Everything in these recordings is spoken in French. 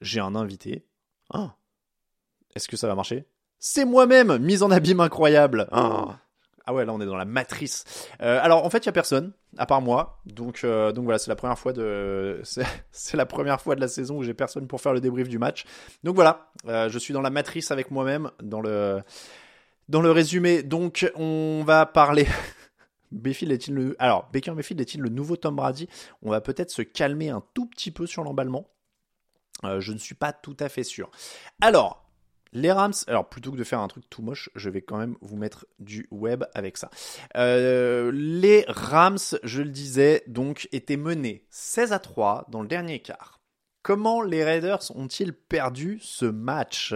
j'ai un invité. Ah. Est-ce que ça va marcher? C'est moi-même, mise en abîme incroyable. Ah. Ah ouais, là on est dans la matrice. Euh, alors en fait, il y a personne à part moi. Donc euh, donc voilà, c'est la première fois de c'est la première fois de la saison où j'ai personne pour faire le débrief du match. Donc voilà, euh, je suis dans la matrice avec moi-même dans le dans le résumé. Donc on va parler Mayfield est-il le alors Baker Mayfield est-il le nouveau Tom Brady? On va peut-être se calmer un tout petit peu sur l'emballement. Euh, je ne suis pas tout à fait sûr. Alors, les Rams, alors plutôt que de faire un truc tout moche, je vais quand même vous mettre du web avec ça. Euh, les Rams, je le disais, donc étaient menés 16 à 3 dans le dernier quart. Comment les Raiders ont-ils perdu ce match?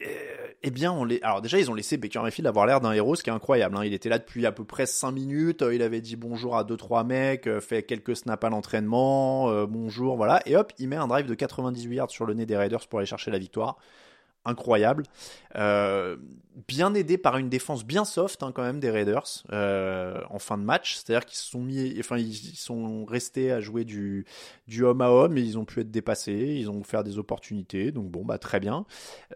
Eh bien, on les... alors déjà, ils ont laissé Baker Mayfield avoir l'air d'un héros, ce qui est incroyable. Hein. Il était là depuis à peu près 5 minutes. euh, Il avait dit bonjour à deux trois mecs, euh, fait quelques snaps à l'entraînement, euh, bonjour, voilà. Et hop, il met un drive de 98 yards sur le nez des Raiders pour aller chercher la victoire. Incroyable. Euh, bien aidé par une défense bien soft hein, quand même des Raiders euh, en fin de match. C'est-à-dire qu'ils sont mis, enfin ils sont restés à jouer du du homme à homme, et ils ont pu être dépassés, ils ont offert des opportunités. Donc bon bah très bien.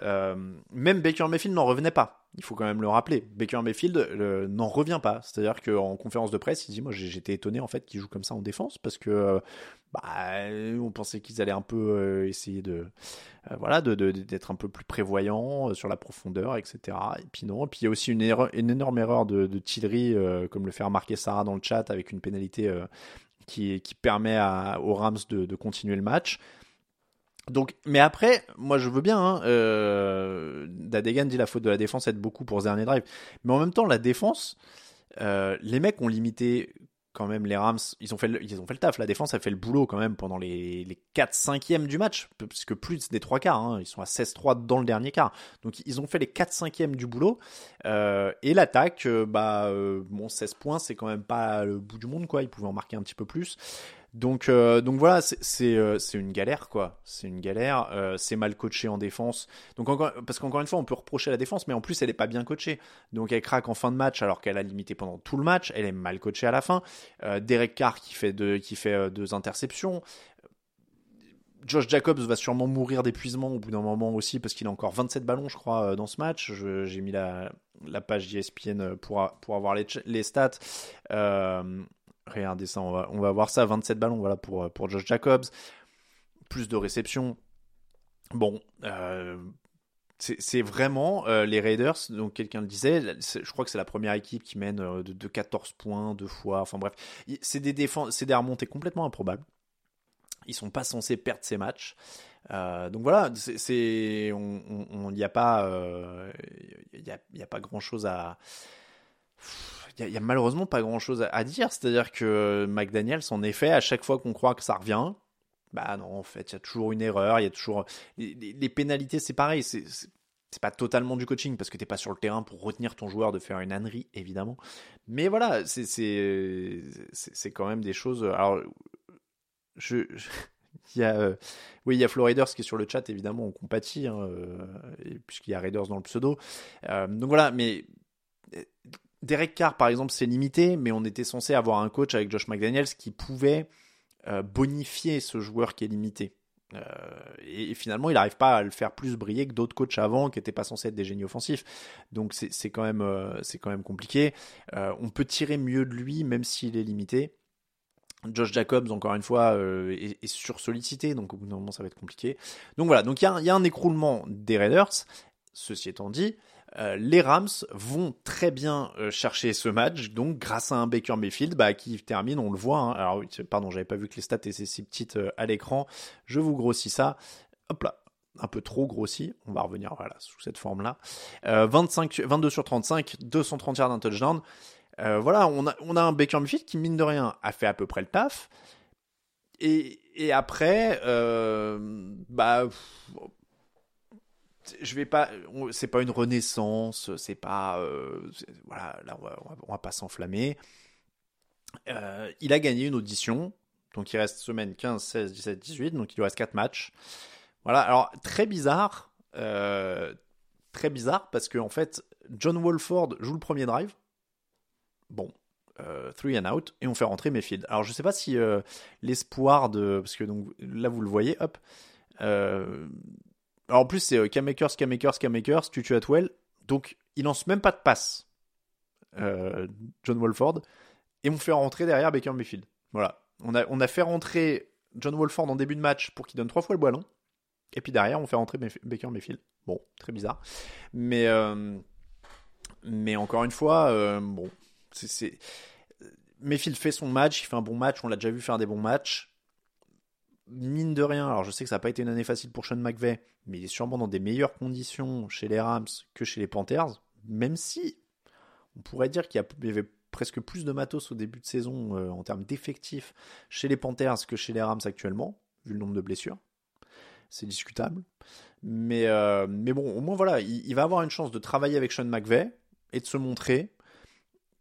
Euh, même Baker Mayfield n'en revenait pas. Il faut quand même le rappeler. Baker Mayfield euh, n'en revient pas. C'est-à-dire qu'en conférence de presse, il dit Moi, j'étais étonné en fait qu'il joue comme ça en défense parce que euh, bah, on pensait qu'ils allaient un peu euh, essayer de, euh, voilà, d'être un peu plus prévoyants euh, sur la profondeur, etc. Et puis non. Et puis il y a aussi une, énorme erreur de, de Tillery, euh, comme le fait remarquer Sarah dans le chat, avec une pénalité euh, qui, permet aux Rams de continuer le match. Donc, mais après, moi je veux bien. Hein, euh, Dadegan dit la faute de la défense aide beaucoup pour ce dernier drive, mais en même temps la défense, euh, les mecs ont limité quand même les Rams. Ils ont fait, le, ils ont fait le taf. La défense a fait le boulot quand même pendant les, les 4 5e du match, parce que plus des trois quarts. Hein, ils sont à 16-3 dans le dernier quart. Donc ils ont fait les 4 5e du boulot. Euh, et l'attaque, bah bon 16 points, c'est quand même pas le bout du monde quoi. Ils pouvaient en marquer un petit peu plus. Donc, euh, donc voilà, euh, c'est une galère quoi. C'est une galère. Euh, c'est mal coaché en défense. Donc encore, parce qu'encore une fois, on peut reprocher la défense, mais en plus elle est pas bien coachée. Donc elle craque en fin de match alors qu'elle a limité pendant tout le match. Elle est mal coachée à la fin. Derek Carr qui fait deux interceptions. Josh Jacobs va sûrement mourir d'épuisement au bout d'un moment aussi parce qu'il a encore 27 ballons, je crois, dans ce match. J'ai mis la, page ESPN pour, avoir les, les stats. Euh, regardez ça, on va, voir ça. 27 ballons voilà, pour, pour Josh Jacobs. Plus de réceptions. Bon, euh, c'est vraiment euh, les Raiders, donc quelqu'un le disait, je crois que c'est la première équipe qui mène euh, de, de 14 points deux fois, enfin bref, c'est des, des remontées complètement improbables. Ils sont pas censés perdre ces matchs. Euh, donc voilà, c'est, on n'y a pas, euh, a pas grand chose à, il y, a- malheureusement pas grand chose à dire. C'est-à-dire que McDaniels, en effet, à chaque fois qu'on croit que ça revient, bah non, en fait, il y a toujours une erreur, il y a toujours les, pénalités, c'est pareil, c'est pas totalement du coaching parce que t'es pas sur le terrain pour retenir ton joueur de faire une ânerie, évidemment. Mais voilà, c'est quand même des choses. Alors, je, il y a euh, oui, il y a Flo Raiders qui est sur le chat, évidemment, on compatit, hein, euh, puisqu'il y a Raiders dans le pseudo. Euh, donc voilà, mais Derek Carr, par exemple, c'est limité, mais on était censé avoir un coach avec Josh McDaniels qui pouvait bonifier ce joueur qui est limité. et, finalement, il n'arrive pas à le faire plus briller que d'autres coachs avant qui n'étaient pas censés être des génies offensifs. Donc c'est quand, même, c'est quand même compliqué. on peut tirer mieux de lui, même s'il est limité. Josh Jacobs, encore une fois, euh, est, sursollicité, donc au bout d'un moment, ça va être compliqué. Donc voilà, donc il y, a un écroulement des Raiders. Ceci étant dit, euh, les Rams vont très bien euh, chercher ce match, donc grâce à un Baker Mayfield bah, qui termine, on le voit. Hein. Alors, oui, pardon, j'avais pas vu que les stats étaient si petites à l'écran. Je vous grossis ça. Hop là, un peu trop grossi. On va revenir sous cette forme-là. 25, 22 sur 35, 230 yards d'un touchdown. Euh, voilà, on a, on a un Baker Mayfield qui, mine de rien, a fait à peu près le taf. Et, après, euh, bah, je vais pas, c'est pas une renaissance, c'est pas, euh, voilà, là on va, va pas s'enflammer. il a gagné une audition, donc il reste semaine 15, 16, 17, 18, donc il lui reste 4 matchs. Voilà, alors très bizarre, très bizarre parce que en fait, John Wolford joue le premier drive. Bon, euh, three and out, et on fait rentrer Mayfield. Alors je sais pas si euh, l'espoir de... Parce que donc, là vous le voyez, hop. Euh, alors en plus c'est K-Makers, K-Makers, K-Makers, Tutu Atwell. Donc il lance même pas de passe, John Wolford. Et on fait rentrer derrière Baker Mayfield. Voilà. On a, on a fait rentrer John Wolford en début de match pour qu'il donne trois fois le ballon. Et puis derrière, on fait rentrer Baker Mayfield. Bon, très bizarre. Mais, mais encore une fois, bon, c'est, Mayfield fait son match, il fait un bon match, on l'a déjà vu faire des bons matchs. Mine de rien, alors je sais que ça n'a pas été une année facile pour Sean McVay, mais il est sûrement dans des meilleures conditions chez les Rams que chez les Panthers, même si on pourrait dire qu'il y avait presque plus de matos au début de saison euh, en termes d'effectifs chez les Panthers que chez les Rams actuellement, vu le nombre de blessures. C'est discutable. Mais, euh, mais bon, au moins voilà, il, va avoir une chance de travailler avec Sean McVay et de se montrer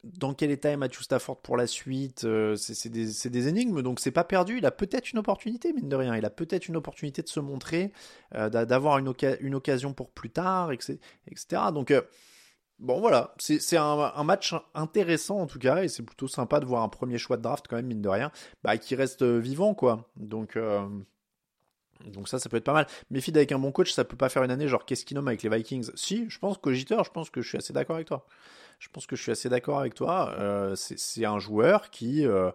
dans quel état est Matthew Stafford pour la suite euh, C'est des, énigmes, donc c'est pas perdu. Il a peut-être une opportunité, mine de rien. Il a peut-être une opportunité de se montrer, euh, d'avoir une, occasion pour plus tard, etc. Donc, euh, bon, voilà. C'est un, match intéressant en tout cas, et c'est plutôt sympa de voir un premier choix de draft, quand même, mine de rien, bah, qui reste vivant, quoi. Donc. Donc ça, ça peut être pas mal. Mais feed avec un bon coach, ça peut pas faire une année genre qu'est-ce qu'il nomme avec les Vikings? Si, je pense qu'Augiteur, je pense que je suis assez d'accord avec toi je pense que je suis assez d'accord avec toi. Euh, c'est un joueur qui, euh,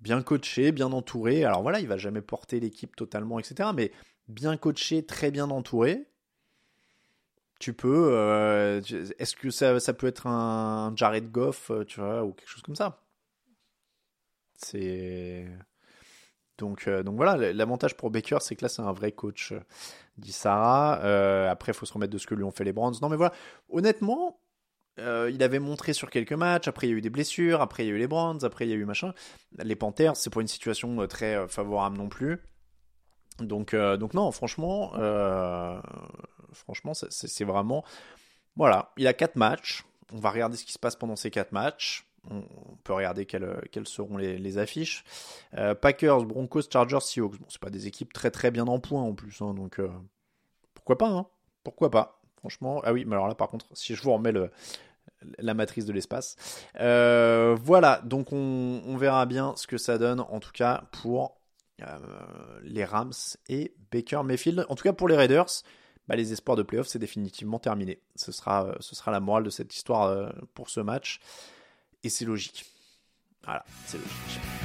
bien coaché, bien entouré, alors voilà, il va jamais porter l'équipe totalement, etc. Mais bien coaché, très bien entouré, tu peux. Euh, est-ce que ça, ça, peut être un Jared Goff, tu vois, ou quelque chose comme ça? C'est. Donc, donc voilà, l'avantage pour Baker, c'est que là, c'est un vrai coach, dit Sarah. après, il faut se remettre de ce que lui ont fait les Browns. Non, mais voilà, honnêtement, euh, il avait montré sur quelques matchs, après il y a eu des blessures, après il y a eu les Browns, après il y a eu machin. Les Panthers, c'est pas une situation euh, très euh, favorable non plus. Donc, donc non, franchement, franchement, c'est vraiment. Voilà, il a 4 matchs. On va regarder ce qui se passe pendant ces 4 matchs. On, peut regarder quelles, seront les, affiches. Packers, Broncos, Chargers, Seahawks. Bon, c'est pas des équipes très très bien en point en plus, hein, donc pourquoi pas, hein Pourquoi pas Franchement, ah oui, mais alors là par contre, si je vous remets le, la matrice de l'espace. Euh, voilà, donc on, verra bien ce que ça donne, en tout cas pour euh, les Rams et Baker Mayfield. En tout cas pour les Raiders, bah, les espoirs de playoff, c'est définitivement terminé. Ce sera, ce sera la morale de cette histoire euh, pour ce match. Et c'est logique. Voilà, c'est logique.